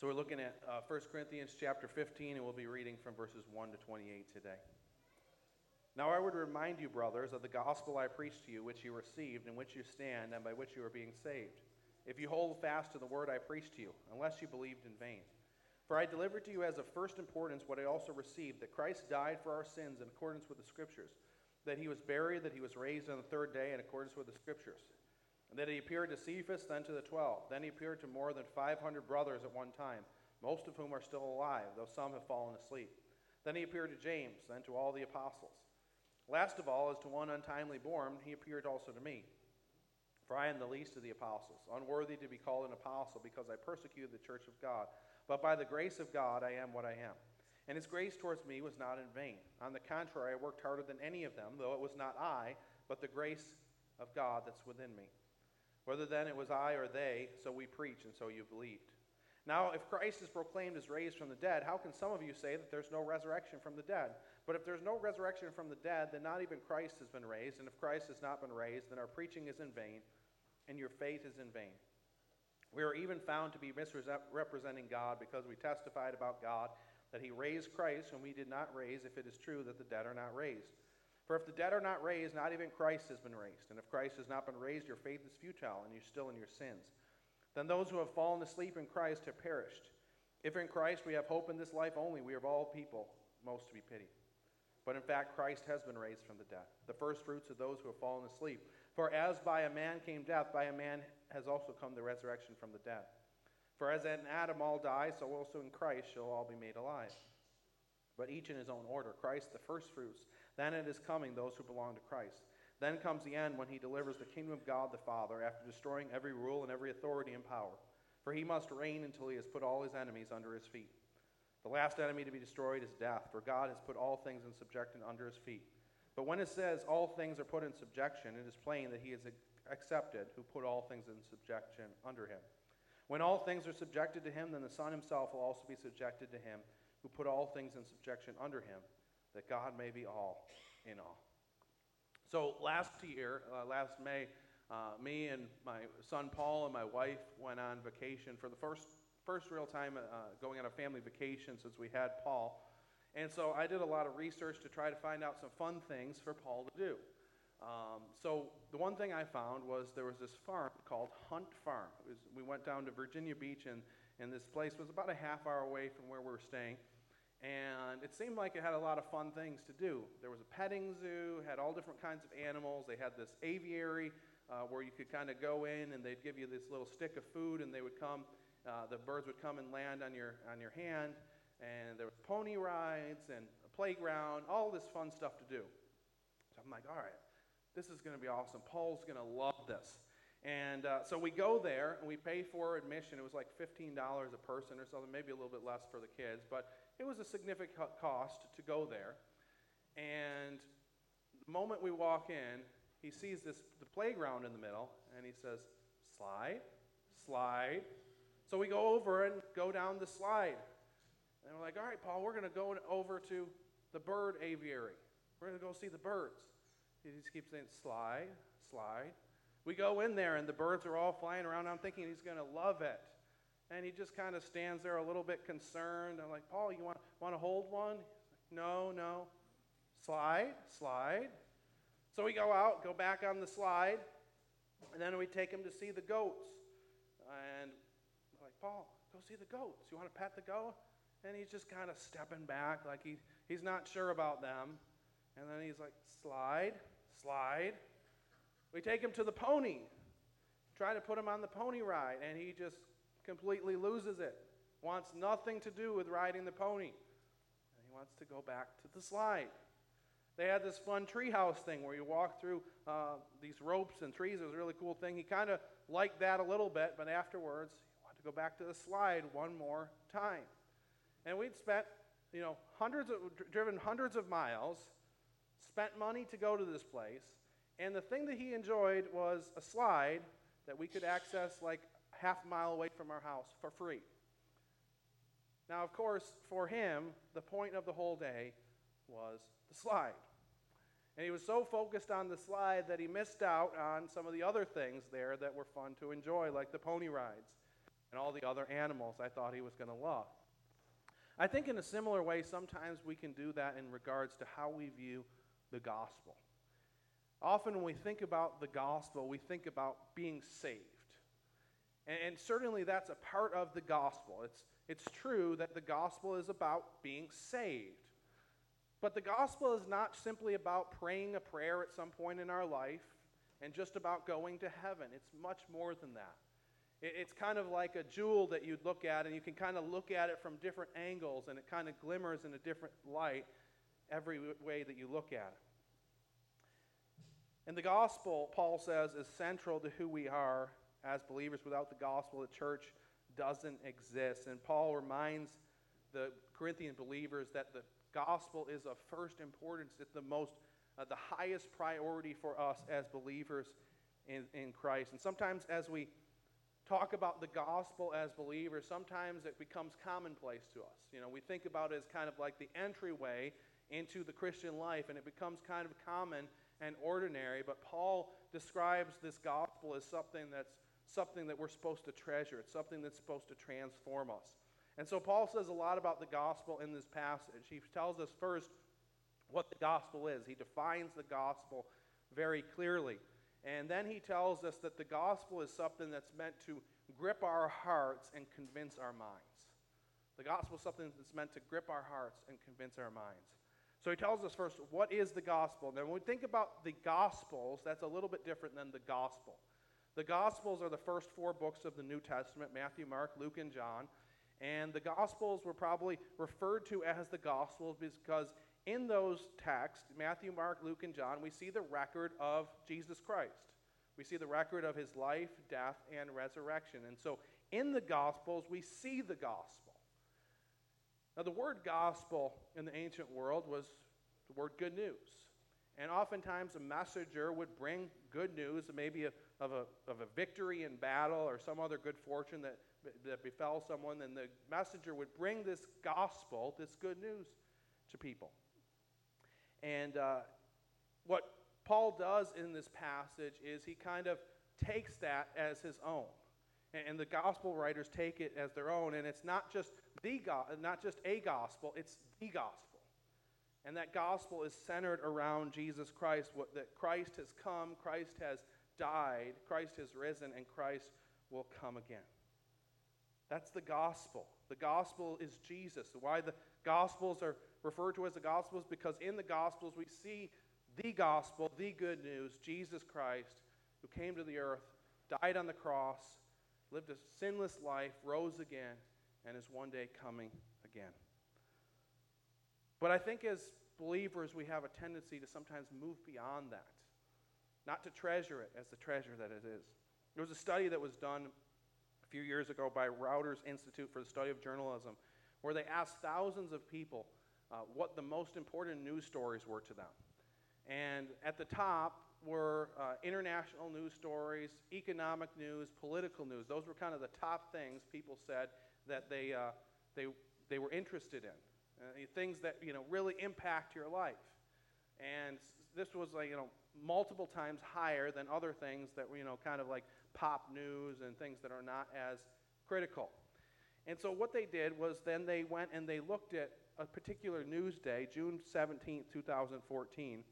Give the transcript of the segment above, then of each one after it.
So we're looking at uh, 1 Corinthians chapter 15, and we'll be reading from verses 1 to 28 today. Now I would remind you, brothers, of the gospel I preached to you, which you received, in which you stand, and by which you are being saved, if you hold fast to the word I preached to you, unless you believed in vain. For I delivered to you as of first importance what I also received that Christ died for our sins in accordance with the Scriptures, that he was buried, that he was raised on the third day in accordance with the Scriptures, and that he appeared to Cephas, then to the twelve. Then he appeared to more than 500 brothers at one time, most of whom are still alive, though some have fallen asleep. Then he appeared to James, then to all the apostles. Last of all, as to one untimely born, he appeared also to me. For I am the least of the apostles, unworthy to be called an apostle, because I persecuted the church of God. But by the grace of God, I am what I am. And his grace towards me was not in vain. On the contrary, I worked harder than any of them, though it was not I, but the grace of God that's within me. Whether then it was I or they, so we preach, and so you believed. Now, if Christ is proclaimed as raised from the dead, how can some of you say that there's no resurrection from the dead? But if there's no resurrection from the dead, then not even Christ has been raised. And if Christ has not been raised, then our preaching is in vain, and your faith is in vain. We are even found to be misrepresenting God because we testified about God that he raised Christ whom we did not raise if it is true that the dead are not raised. For if the dead are not raised, not even Christ has been raised. And if Christ has not been raised, your faith is futile and you're still in your sins. Then those who have fallen asleep in Christ have perished. If in Christ we have hope in this life only, we are of all people most to be pitied. But in fact, Christ has been raised from the dead, the first fruits of those who have fallen asleep. For as by a man came death, by a man has also come the resurrection from the dead. For as in Adam all die, so also in Christ shall all be made alive. But each in his own order Christ the first fruits, then it is coming those who belong to Christ. Then comes the end when he delivers the kingdom of God the Father after destroying every rule and every authority and power. For he must reign until he has put all his enemies under his feet. The last enemy to be destroyed is death, for God has put all things in subjection under his feet. But when it says all things are put in subjection, it is plain that he is accepted who put all things in subjection under him. When all things are subjected to him, then the Son himself will also be subjected to him who put all things in subjection under him, that God may be all in all. So last year, uh, last May, uh, me and my son Paul and my wife went on vacation for the first first real time uh, going on a family vacation since we had Paul. And so I did a lot of research to try to find out some fun things for Paul to do. Um, so the one thing I found was there was this farm called Hunt Farm. Was, we went down to Virginia Beach, and, and this place was about a half hour away from where we were staying. And it seemed like it had a lot of fun things to do. There was a petting zoo, had all different kinds of animals. They had this aviary uh, where you could kind of go in, and they'd give you this little stick of food, and they would come. Uh, the birds would come and land on your on your hand, and there was pony rides and a playground, all this fun stuff to do. So I'm like, all right, this is going to be awesome. Paul's going to love this. And uh, so we go there and we pay for admission. It was like $15 a person or something, maybe a little bit less for the kids, but it was a significant cost to go there. And the moment we walk in, he sees this the playground in the middle and he says, "Slide, slide." So we go over and go down the slide. And we're like, "All right, Paul, we're going to go over to the bird aviary. We're going to go see the birds." He just keeps saying, slide, slide. We go in there, and the birds are all flying around. I'm thinking he's going to love it. And he just kind of stands there a little bit concerned. I'm like, Paul, you want, want to hold one? Like, no, no. Slide, slide. So we go out, go back on the slide, and then we take him to see the goats. And like, Paul, go see the goats. You want to pet the goat? And he's just kind of stepping back, like he, he's not sure about them. And then he's like, slide, slide. We take him to the pony, try to put him on the pony ride, and he just completely loses it. Wants nothing to do with riding the pony. And he wants to go back to the slide. They had this fun treehouse thing where you walk through uh, these ropes and trees. It was a really cool thing. He kind of liked that a little bit, but afterwards, he wanted to go back to the slide one more time. And we'd spent, you know, hundreds of, driven hundreds of miles spent money to go to this place, and the thing that he enjoyed was a slide that we could access like half mile away from our house for free. Now, of course, for him, the point of the whole day was the slide. And he was so focused on the slide that he missed out on some of the other things there that were fun to enjoy, like the pony rides. and all the other animals I thought he was going to love. I think in a similar way, sometimes we can do that in regards to how we view the gospel. Often, when we think about the gospel, we think about being saved. And, and, certainly that's a part of the gospel. It's, it's true that the gospel is about being saved. But the gospel is not simply about praying a prayer at some point in our life and just about going to heaven. It's much more than that. It, it's kind of like a jewel that you'd look at, and you can kind of look at it from different angles, and it kind of glimmers in a different light every way that you look at it. And the gospel, Paul says, is central to who we are as believers. Without the gospel, the church doesn't exist. And Paul reminds the Corinthian believers that the gospel is of first importance. It's the most, uh, the highest priority for us as believers in, in Christ. And sometimes as we talk about the gospel as believers, sometimes it becomes commonplace to us. You know, we think about it as kind of like the entryway into the Christian life, and it becomes kind of common and ordinary. But Paul describes this gospel as something that's something that we're supposed to treasure. It's something that's supposed to transform us. And so Paul says a lot about the gospel in this passage. He tells us first what the gospel is. He defines the gospel very clearly. And then he tells us that the gospel is something that's meant to grip our hearts and convince our minds. The gospel is something that's meant to grip our hearts and convince our minds. So he tells us first, what is the gospel? Now, when we think about the gospels, that's a little bit different than the gospel. The gospels are the first four books of the New Testament Matthew, Mark, Luke, and John. And the gospels were probably referred to as the gospels because in those texts, Matthew, Mark, Luke, and John, we see the record of Jesus Christ. We see the record of his life, death, and resurrection. And so in the gospels, we see the gospel. Now, the word gospel in the ancient world was the word good news. And oftentimes, a messenger would bring good news, maybe a, of, a, of a victory in battle or some other good fortune that, that befell someone. then the messenger would bring this gospel, this good news, to people. And uh, what Paul does in this passage is he kind of takes that as his own. And the gospel writers take it as their own. And it's not just, the go- not just a gospel, it's the gospel. And that gospel is centered around Jesus Christ, what, that Christ has come, Christ has died, Christ has risen, and Christ will come again. That's the gospel. The gospel is Jesus. Why the gospels are referred to as the gospels? Because in the gospels we see the gospel, the good news, Jesus Christ, who came to the earth, died on the cross, lived a sinless life, rose again, and is one day coming again. But I think as believers, we have a tendency to sometimes move beyond that, not to treasure it as the treasure that it is. There was a study that was done a few years ago by Reuters Institute for the Study of Journalism, where they asked thousands of people uh, what the most important news stories were to them. And at the top were uh, international news stories, economic news, political news. Those were kind of the top things people said that they, uh, they, they were interested in. Uh, things that you know really impact your life. And this was like you know multiple times higher than other things that were you know kind of like pop news and things that are not as critical. And so what they did was then they went and they looked at a particular news day, June 17, 2014,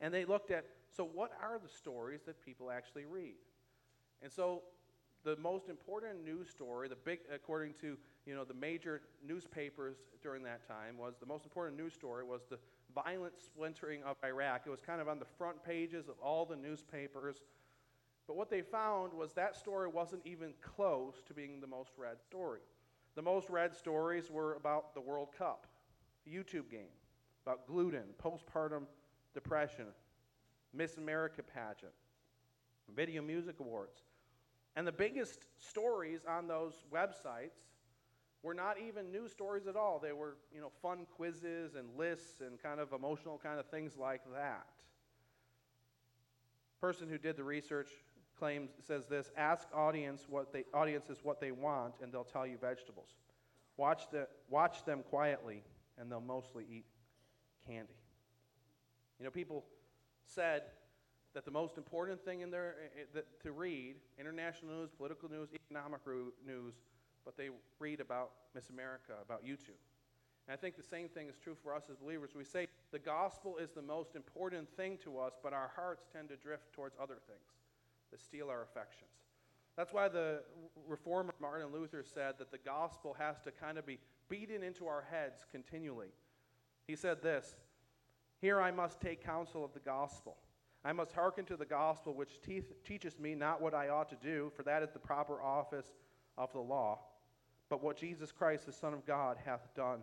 and they looked at so what are the stories that people actually read? And so the most important news story, the big according to you know the major newspapers during that time was the most important news story was the violent splintering of Iraq. It was kind of on the front pages of all the newspapers. But what they found was that story wasn't even close to being the most read story. The most read stories were about the World Cup, YouTube game, about gluten, postpartum depression, Miss America pageant, Video Music Awards. And the biggest stories on those websites were not even news stories at all. They were, you know, fun quizzes and lists and kind of emotional kind of things like that. Person who did the research claims says this, ask audience what they, audiences what they want and they'll tell you vegetables. Watch, the, watch them quietly and they'll mostly eat candy. You know, people said that the most important thing in there eh, eh, to read, international news, political news, economic news, but they read about Miss America, about YouTube. And I think the same thing is true for us as believers. We say the gospel is the most important thing to us, but our hearts tend to drift towards other things that steal our affections. That's why the reformer Martin Luther said that the gospel has to kind of be beaten into our heads continually. He said this Here I must take counsel of the gospel. I must hearken to the gospel, which te- teaches me not what I ought to do, for that is the proper office of the law, but what Jesus Christ, the Son of God, hath done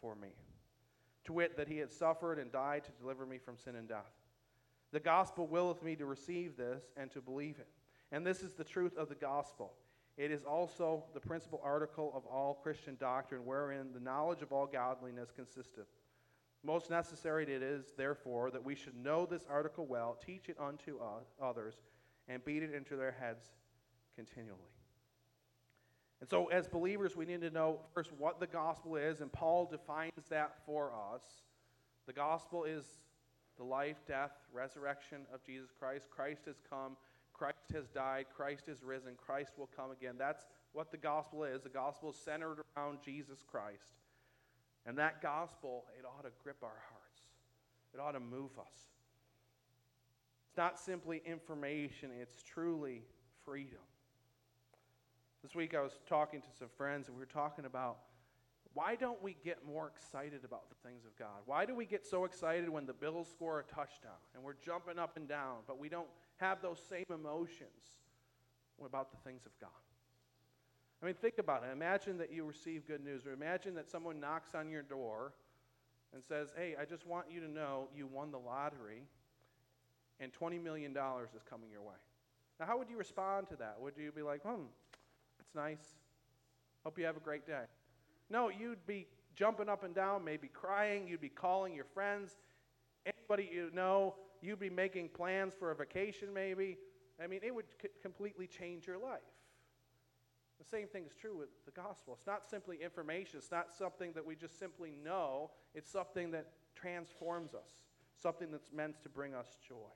for me. To wit, that he had suffered and died to deliver me from sin and death. The gospel willeth me to receive this and to believe it. And this is the truth of the gospel. It is also the principal article of all Christian doctrine, wherein the knowledge of all godliness consisteth. Most necessary it is, therefore, that we should know this article well, teach it unto others, and beat it into their heads continually. And so, as believers, we need to know first what the gospel is, and Paul defines that for us. The gospel is the life, death, resurrection of Jesus Christ. Christ has come Christ has died, Christ is risen, Christ will come again. That's what the gospel is. The gospel is centered around Jesus Christ. And that gospel, it ought to grip our hearts, it ought to move us. It's not simply information, it's truly freedom. This week I was talking to some friends, and we were talking about why don't we get more excited about the things of God? Why do we get so excited when the Bills score a touchdown and we're jumping up and down, but we don't have those same emotions about the things of God. I mean, think about it. Imagine that you receive good news, or imagine that someone knocks on your door and says, Hey, I just want you to know you won the lottery and $20 million is coming your way. Now, how would you respond to that? Would you be like, Hmm, that's nice. Hope you have a great day? No, you'd be jumping up and down, maybe crying. You'd be calling your friends, anybody you know, you'd be making plans for a vacation maybe. I mean, it would c- completely change your life. The same thing is true with the gospel. It's not simply information, it's not something that we just simply know, it's something that transforms us, something that's meant to bring us joy.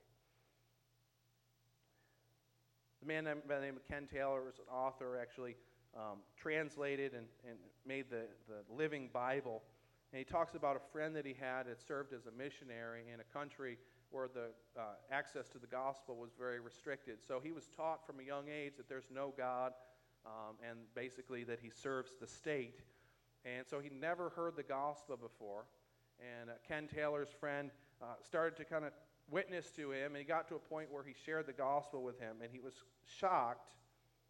The man by the name of Ken Taylor was an author, actually um, translated and, and made the, the Living Bible. And he talks about a friend that he had that served as a missionary in a country where the uh, access to the gospel was very restricted. So he was taught from a young age that there's no God um, and basically that he serves the state. And so he never heard the gospel before. And uh, Ken Taylor's friend uh, started to kind of witness to him, and he got to a point where he shared the gospel with him, and he was shocked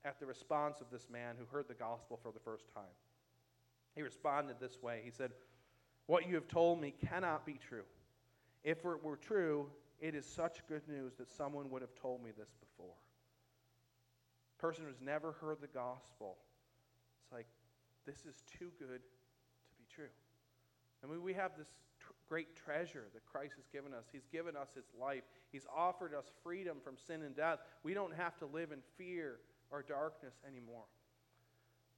at the response of this man who heard the gospel for the first time. He responded this way He said, What you have told me cannot be true. If it were true, it is such good news that someone would have told me this before. Person who's never heard the gospel, it's like, this is too good to be true. I mean, we have this great treasure that Christ has given us. He's given us his life, He's offered us freedom from sin and death. We don't have to live in fear or darkness anymore.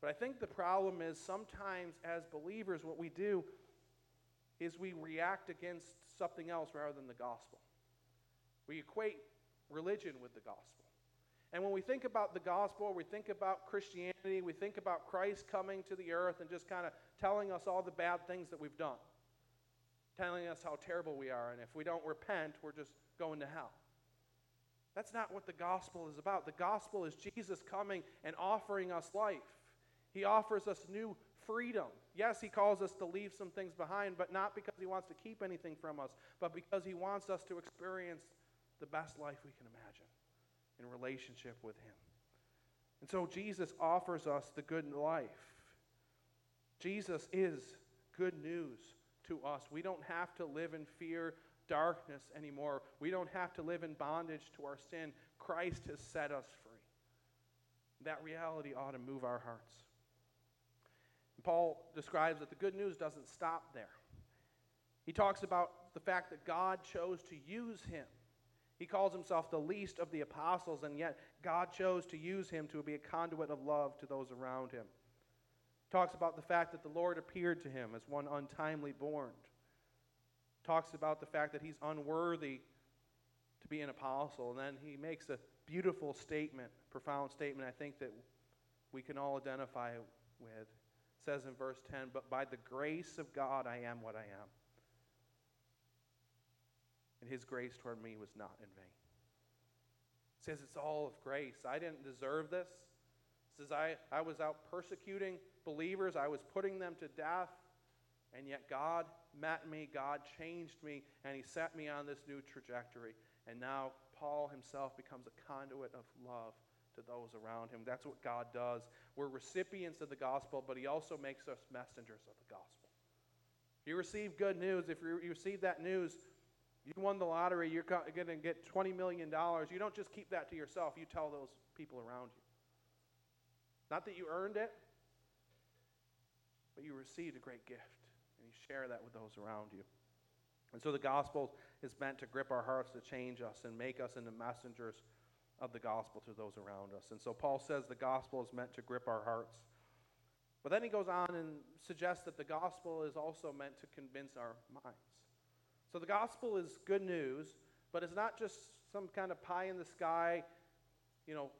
But I think the problem is sometimes as believers, what we do is we react against something else rather than the gospel. We equate religion with the gospel. And when we think about the gospel, we think about Christianity, we think about Christ coming to the earth and just kind of telling us all the bad things that we've done, telling us how terrible we are, and if we don't repent, we're just going to hell. That's not what the gospel is about. The gospel is Jesus coming and offering us life. He offers us new freedom. Yes, he calls us to leave some things behind, but not because he wants to keep anything from us, but because he wants us to experience the best life we can imagine in relationship with him. And so Jesus offers us the good life. Jesus is good news to us. We don't have to live in fear, darkness anymore. We don't have to live in bondage to our sin. Christ has set us free. That reality ought to move our hearts. Paul describes that the good news doesn't stop there. He talks about the fact that God chose to use him. He calls himself the least of the apostles, and yet God chose to use him to be a conduit of love to those around him. Talks about the fact that the Lord appeared to him as one untimely born. Talks about the fact that he's unworthy to be an apostle. And then he makes a beautiful statement, profound statement, I think that we can all identify with. It says in verse 10, But by the grace of God I am what I am. And his grace toward me was not in vain. It says it's all of grace. I didn't deserve this. It says I, I was out persecuting believers, I was putting them to death, and yet God met me, God changed me, and he set me on this new trajectory. And now Paul himself becomes a conduit of love to those around him. That's what God does. We're recipients of the gospel, but he also makes us messengers of the gospel. If You receive good news. If you receive that news, you won the lottery, you're going to get $20 million. You don't just keep that to yourself, you tell those people around you. Not that you earned it, but you received a great gift, and you share that with those around you. And so the gospel is meant to grip our hearts, to change us, and make us into messengers of the gospel to those around us. And so Paul says the gospel is meant to grip our hearts. But then he goes on and suggests that the gospel is also meant to convince our minds. So the gospel is good news, but it's not just some kind of pie in the sky, you know,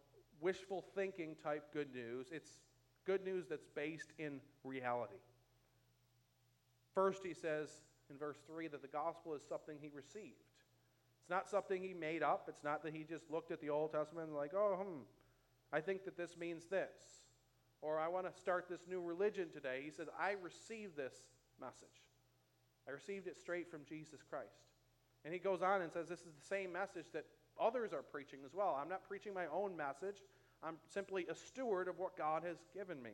wishful thinking type good news. It's good news that's based in reality. First, he says in verse 3 that the gospel is something he received. It's not something he made up. It's not that he just looked at the Old Testament and, like, oh, hmm, I think that this means this. Or I want to start this new religion today. He says, I received this message. I received it straight from Jesus Christ. And he goes on and says, This is the same message that others are preaching as well. I'm not preaching my own message, I'm simply a steward of what God has given me.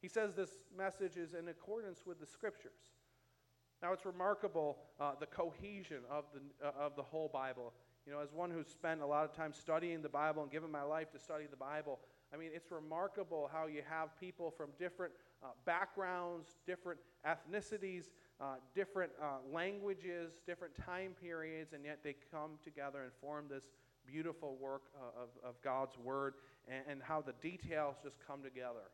He says this message is in accordance with the scriptures. Now, it's remarkable uh, the cohesion of the, uh, of the whole Bible. You know, as one who's spent a lot of time studying the Bible and given my life to study the Bible, I mean, it's remarkable how you have people from different uh, backgrounds, different ethnicities, uh, different uh, languages, different time periods, and yet they come together and form this beautiful work uh, of, of God's Word and, and, how the details just come together.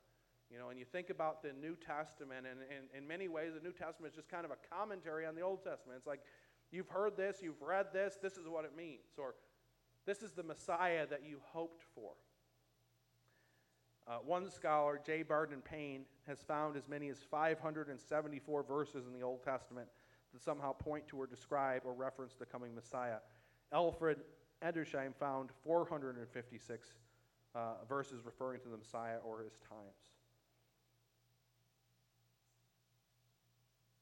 You know, and you think about the New Testament, and, and in many ways, the New Testament is just kind of a commentary on the Old Testament. It's like, you've heard this, you've read this, this is what it means, or this is the Messiah that you hoped for. Uh, one scholar, J. Barton Payne, has found as many as 574 verses in the Old Testament that somehow point to or describe or reference the coming Messiah. Alfred Edersheim found 456 uh, verses referring to the Messiah or his times.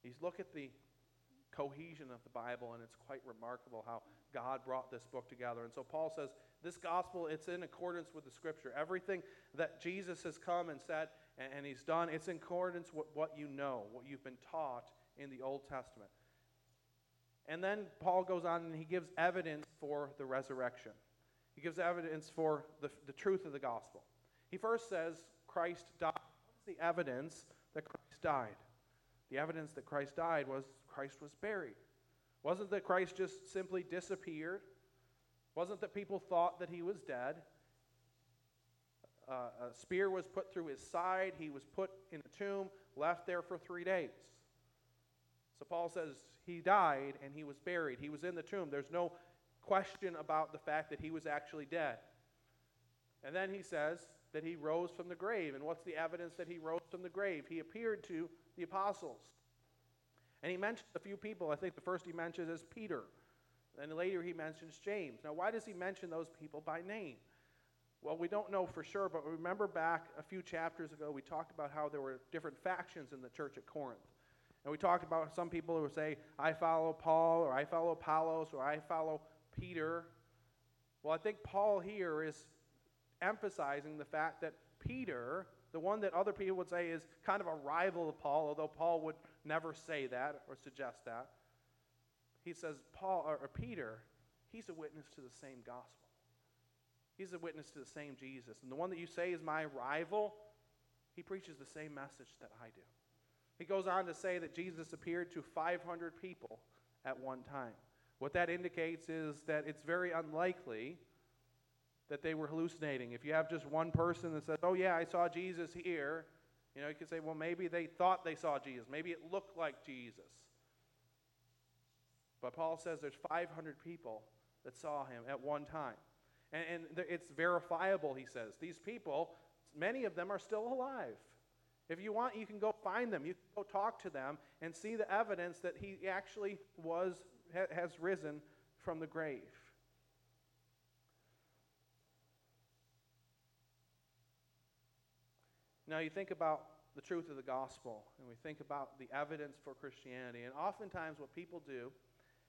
You look at the cohesion of the Bible, and it's quite remarkable how God brought this book together. And so Paul says, this gospel, it's in accordance with the scripture. Everything that Jesus has come and said and, and he's done, it's in accordance with what you know, what you've been taught in the Old Testament. And then Paul goes on and he gives evidence for the resurrection. He gives evidence for the, the truth of the gospel. He first says Christ died. What's the evidence that Christ died? The evidence that Christ died was Christ was buried. Wasn't that Christ just simply disappeared? Wasn't that people thought that he was dead? Uh, a spear was put through his side. He was put in a tomb, left there for three days. So Paul says he died and he was buried. He was in the tomb. There's no question about the fact that he was actually dead. And then he says that he rose from the grave. And what's the evidence that he rose from the grave? He appeared to the apostles. And he mentions a few people. I think the first he mentions is Peter. And later he mentions James. Now, why does he mention those people by name? Well, we don't know for sure, but remember back a few chapters ago, we talked about how there were different factions in the church at Corinth. And we talked about some people who say, I follow Paul, or I follow Apollos, or I follow Peter. Well, I think Paul here is emphasizing the fact that Peter, the one that other people would say is kind of a rival of Paul, although Paul would never say that or suggest that, he says, Paul or, or Peter, he's a witness to the same gospel. He's a witness to the same Jesus. And the one that you say is my rival, he preaches the same message that I do. He goes on to say that Jesus appeared to 500 people at one time. What that indicates is that it's very unlikely that they were hallucinating. If you have just one person that says, Oh, yeah, I saw Jesus here, you know, you could say, Well, maybe they thought they saw Jesus. Maybe it looked like Jesus. But Paul says there's 500 people that saw him at one time. And, and it's verifiable, he says. These people, many of them are still alive. If you want, you can go find them. You can go talk to them and see the evidence that he actually was, has risen from the grave. Now, you think about the truth of the gospel and we think about the evidence for Christianity, and oftentimes what people do,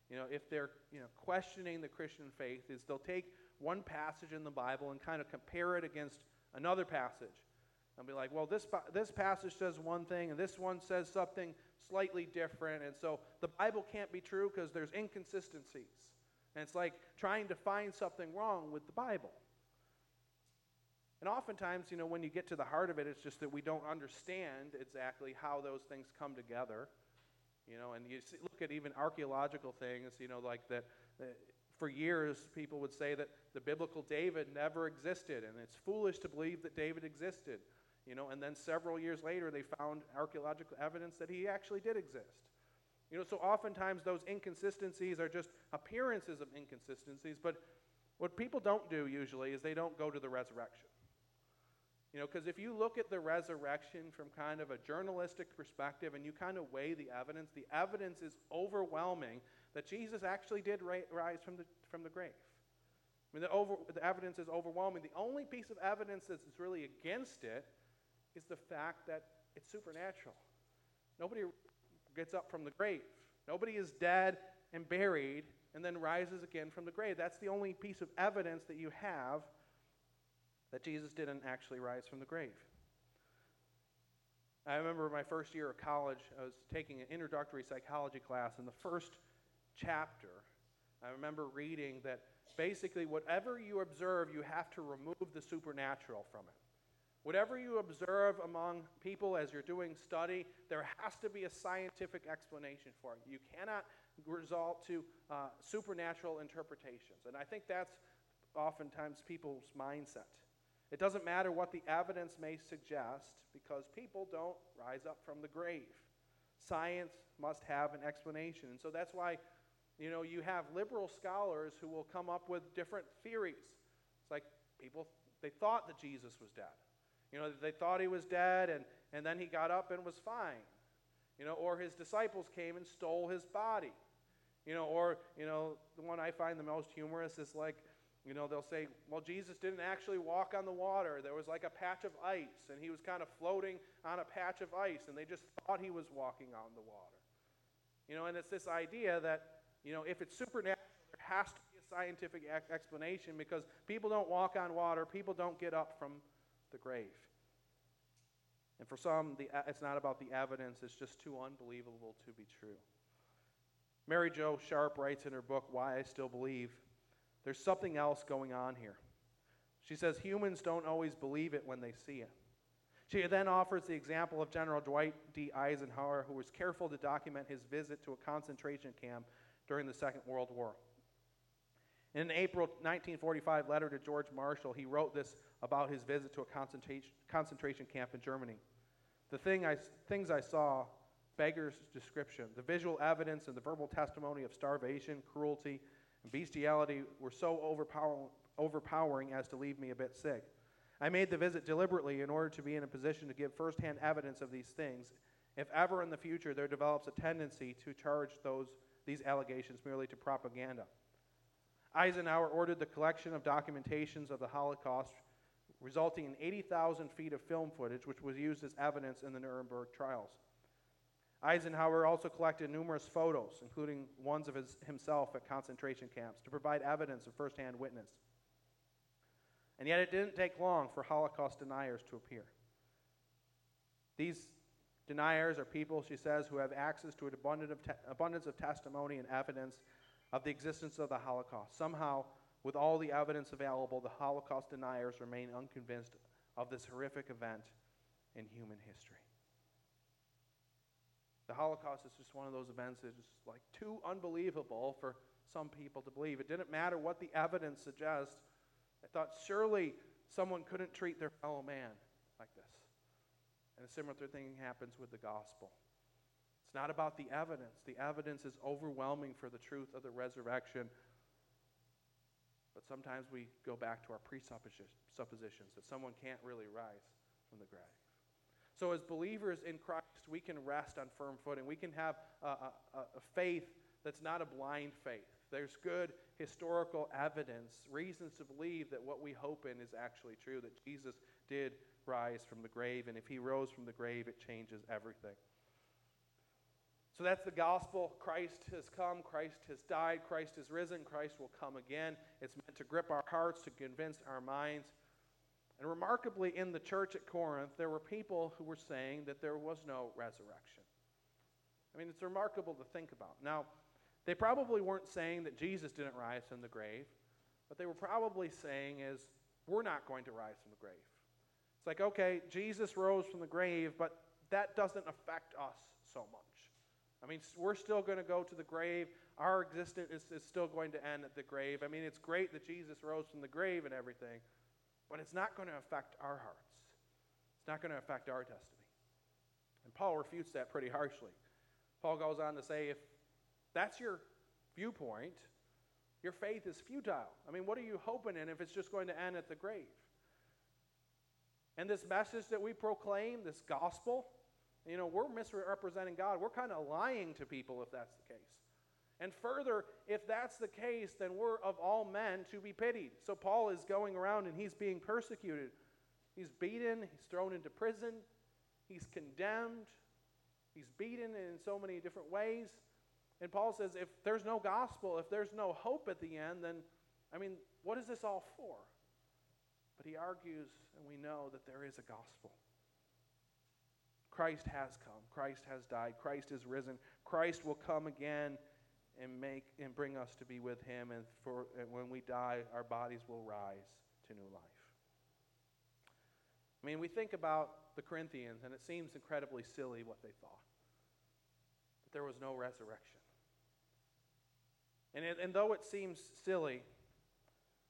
you know, if they're you know, questioning the Christian faith, is they'll take one passage in the Bible and kind of compare it against another passage. They'll be like, well, this, this passage says one thing, and this one says something slightly different, and so the Bible can't be true because there's inconsistencies. And it's like trying to find something wrong with the Bible. And oftentimes, you know, when you get to the heart of it, it's just that we don't understand exactly how those things come together. You know, and you see, look at even archaeological things, you know, like that, that for years people would say that the biblical David never existed, and it's foolish to believe that David existed. You know, and then several years later, they found archaeological evidence that he actually did exist. You know, so oftentimes those inconsistencies are just appearances of inconsistencies, but what people don't do usually is they don't go to the resurrection. You know, because if you look at the resurrection from kind of a journalistic perspective and you kind of weigh the evidence, the evidence is overwhelming that Jesus actually did rise from the, from the grave. I mean, the, over, the evidence is overwhelming. The only piece of evidence that's really against it is the fact that it's supernatural. Nobody gets up from the grave. Nobody is dead and buried and then rises again from the grave. That's the only piece of evidence that you have that Jesus didn't actually rise from the grave. I remember my first year of college, I was taking an introductory psychology class, and the first chapter, I remember reading that basically whatever you observe, you have to remove the supernatural from it. Whatever you observe among people as you're doing study, there has to be a scientific explanation for it. You cannot resort to uh, supernatural interpretations. And I think that's oftentimes people's mindset. It doesn't matter what the evidence may suggest because people don't rise up from the grave. Science must have an explanation. And so that's why, you know, you have liberal scholars who will come up with different theories. It's like people, they thought that Jesus was dead. You know, they thought he was dead and, and then he got up and was fine. You know, or his disciples came and stole his body. You know, or, you know, the one I find the most humorous is like, you know, they'll say, well, Jesus didn't actually walk on the water. There was like a patch of ice, and he was kind of floating on a patch of ice, and they just thought he was walking on the water. You know, and it's this idea that, you know, if it's supernatural, there has to be a scientific explanation because people don't walk on water, people don't get up from the grave. And for some, the, it's not about the evidence, it's just too unbelievable to be true. Mary Jo Sharp writes in her book, Why I Still Believe there's something else going on here. She says humans don't always believe it when they see it. She then offers the example of General Dwight D. Eisenhower, who was careful to document his visit to a concentration camp during the Second World War. In an April 1945 letter to George Marshall, he wrote this about his visit to a concentration, concentration camp in Germany. The thing I, things I saw beggars description. The visual evidence and the verbal testimony of starvation, cruelty, and bestiality were so overpower- overpowering as to leave me a bit sick. I made the visit deliberately in order to be in a position to give firsthand evidence of these things, if ever in the future there develops a tendency to charge those, these allegations merely to propaganda. Eisenhower ordered the collection of documentations of the Holocaust, resulting in 80,000 feet of film footage, which was used as evidence in the Nuremberg trials. Eisenhower also collected numerous photos, including ones of his, himself at concentration camps, to provide evidence of firsthand witness. And yet it didn't take long for Holocaust deniers to appear. These deniers are people, she says, who have access to an abundance of, te- abundance of testimony and evidence of the existence of the Holocaust. Somehow, with all the evidence available, the Holocaust deniers remain unconvinced of this horrific event in human history. The Holocaust is just one of those events that is like too unbelievable for some people to believe. It didn't matter what the evidence suggests. I thought surely someone couldn't treat their fellow man like this. And a similar thing happens with the gospel. It's not about the evidence. The evidence is overwhelming for the truth of the resurrection. But sometimes we go back to our presuppositions that someone can't really rise from the grave. So, as believers in Christ, we can rest on firm footing. We can have a, a, a faith that's not a blind faith. There's good historical evidence, reasons to believe that what we hope in is actually true, that Jesus did rise from the grave, and if he rose from the grave, it changes everything. So that's the gospel. Christ has come, Christ has died, Christ has risen, Christ will come again. It's meant to grip our hearts, to convince our minds. And remarkably, in the church at Corinth, there were people who were saying that there was no resurrection. I mean, it's remarkable to think about. Now, they probably weren't saying that Jesus didn't rise from the grave. What they were probably saying is, we're not going to rise from the grave. It's like, okay, Jesus rose from the grave, but that doesn't affect us so much. I mean, we're still going to go to the grave. Our existence is, is still going to end at the grave. I mean, it's great that Jesus rose from the grave and everything, but it's not going to affect our hearts. It's not going to affect our destiny. And Paul refutes that pretty harshly. Paul goes on to say, if that's your viewpoint, your faith is futile. I mean, what are you hoping in if it's just going to end at the grave? And this message that we proclaim, this gospel, you know, we're misrepresenting God. We're kind of lying to people if that's the case. And further, if that's the case, then we're of all men to be pitied. So Paul is going around and he's being persecuted. He's beaten, he's thrown into prison, he's condemned, he's beaten in so many different ways. And Paul says, if there's no gospel, if there's no hope at the end, then, I mean, what is this all for? But he argues, and we know that there is a gospel. Christ has come. Christ has died. Christ is risen. Christ will come again and make and bring us to be with him and for and when we die our bodies will rise to new life. I mean, we think about the Corinthians and it seems incredibly silly what they thought. But there was no resurrection. And, it, and though it seems silly,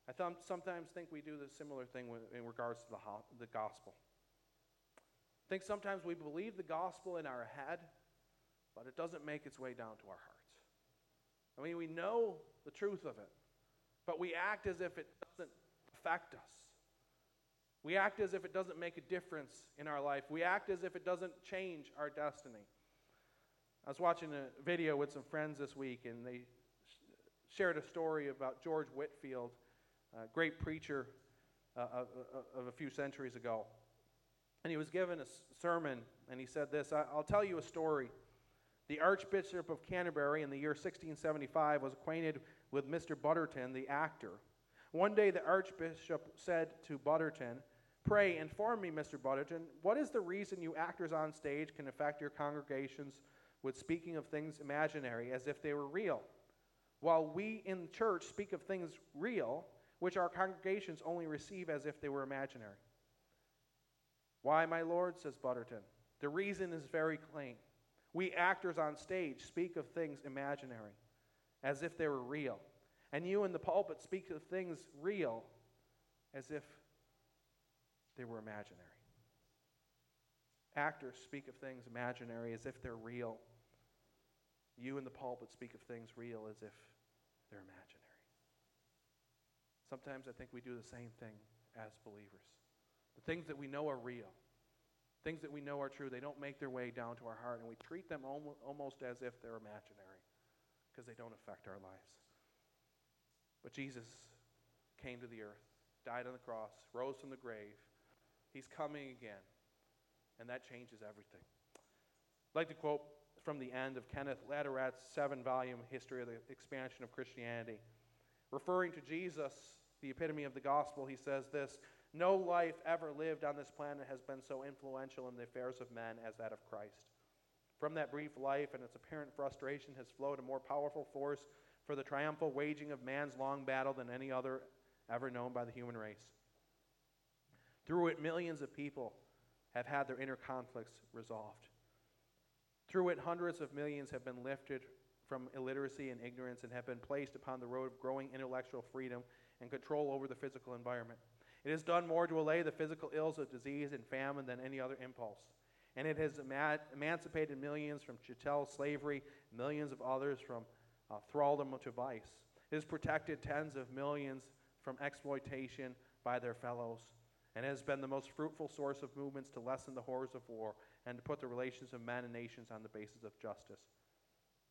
I th- sometimes think we do the similar thing in regards to the, ho- the gospel. I think sometimes we believe the gospel in our head, but it doesn't make its way down to our hearts. I mean, we know the truth of it, but we act as if it doesn't affect us. We act as if it doesn't make a difference in our life. We act as if it doesn't change our destiny. I was watching a video with some friends this week, and they shared a story about George Whitefield, a great preacher uh, of, of a few centuries ago. And he was given a sermon, and he said this I'll tell you a story. The Archbishop of Canterbury in the year 1675 was acquainted with Mr. Betterton, the actor. One day the Archbishop said to Betterton, Pray, inform me, Mr. Betterton, what is the reason you actors on stage can affect your congregations with speaking of things imaginary as if they were real, while we in church speak of things real, which our congregations only receive as if they were imaginary? Why, my Lord, says Betterton. The reason is very plain. We actors on stage speak of things imaginary, as if they were real. And you in the pulpit speak of things real, as if they were imaginary. Actors speak of things imaginary as if they're real. You in the pulpit speak of things real as if they're imaginary. Sometimes I think we do the same thing as believers. The things that we know are real, things that we know are true, they don't make their way down to our heart, and we treat them almost as if they're imaginary because they don't affect our lives. But Jesus came to the earth, died on the cross, rose from the grave. He's coming again, and that changes everything. I'd like to quote from the end of Kenneth Latourette's seven volume History of the Expansion of Christianity. Referring to Jesus, the epitome of the gospel, he says this no life ever lived on this planet has been so influential in the affairs of men as that of Christ. From that brief life and its apparent frustration has flowed a more powerful force for the triumphal waging of man's long battle than any other ever known by the human race. Through it, millions of people have had their inner conflicts resolved. Through it, hundreds of millions have been lifted from illiteracy and ignorance and have been placed upon the road of growing intellectual freedom and control over the physical environment. It has done more to allay the physical ills of disease and famine than any other impulse. And it has emancipated millions from chattel slavery, millions of others from uh, thraldom to vice. It has protected tens of millions from exploitation by their fellows and has been the most fruitful source of movements to lessen the horrors of war and to put the relations of men and nations on the basis of justice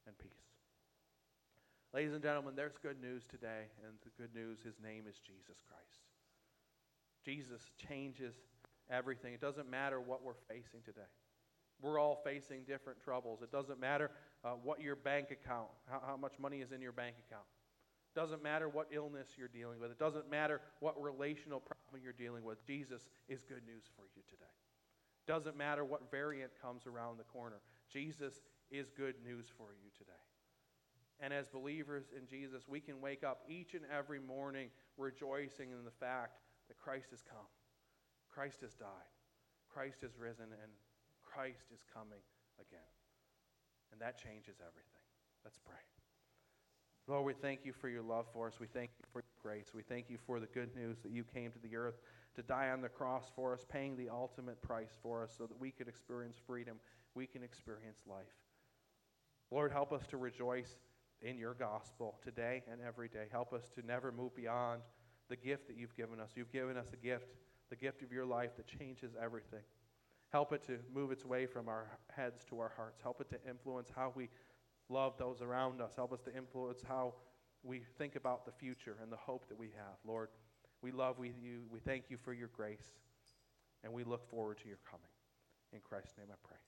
and peace. Ladies and gentlemen, there's good news today, and the good news, his name is Jesus Christ. Jesus changes everything. It doesn't matter what we're facing today. We're all facing different troubles. It doesn't matter uh, what your bank account, how, how much money is in your bank account. It doesn't matter what illness you're dealing with. It doesn't matter what relational problem you're dealing with. Jesus is good news for you today. It doesn't matter what variant comes around the corner. Jesus is good news for you today. And as believers in Jesus, we can wake up each and every morning rejoicing in the fact Christ has come, Christ has died, Christ has risen, and Christ is coming again. And that changes everything. Let's pray. Lord, we thank you for your love for us. We thank you for your grace. We thank you for the good news that you came to the earth to die on the cross for us, paying the ultimate price for us so that we could experience freedom, we can experience life. Lord, help us to rejoice in your gospel today and every day. Help us to never move beyond the gift that you've given us. You've given us a gift, the gift of your life that changes everything. Help it to move its way from our heads to our hearts. Help it to influence how we love those around us. Help us to influence how we think about the future and the hope that we have. Lord, we love you. We thank you for your grace, and we look forward to your coming. In Christ's name I pray.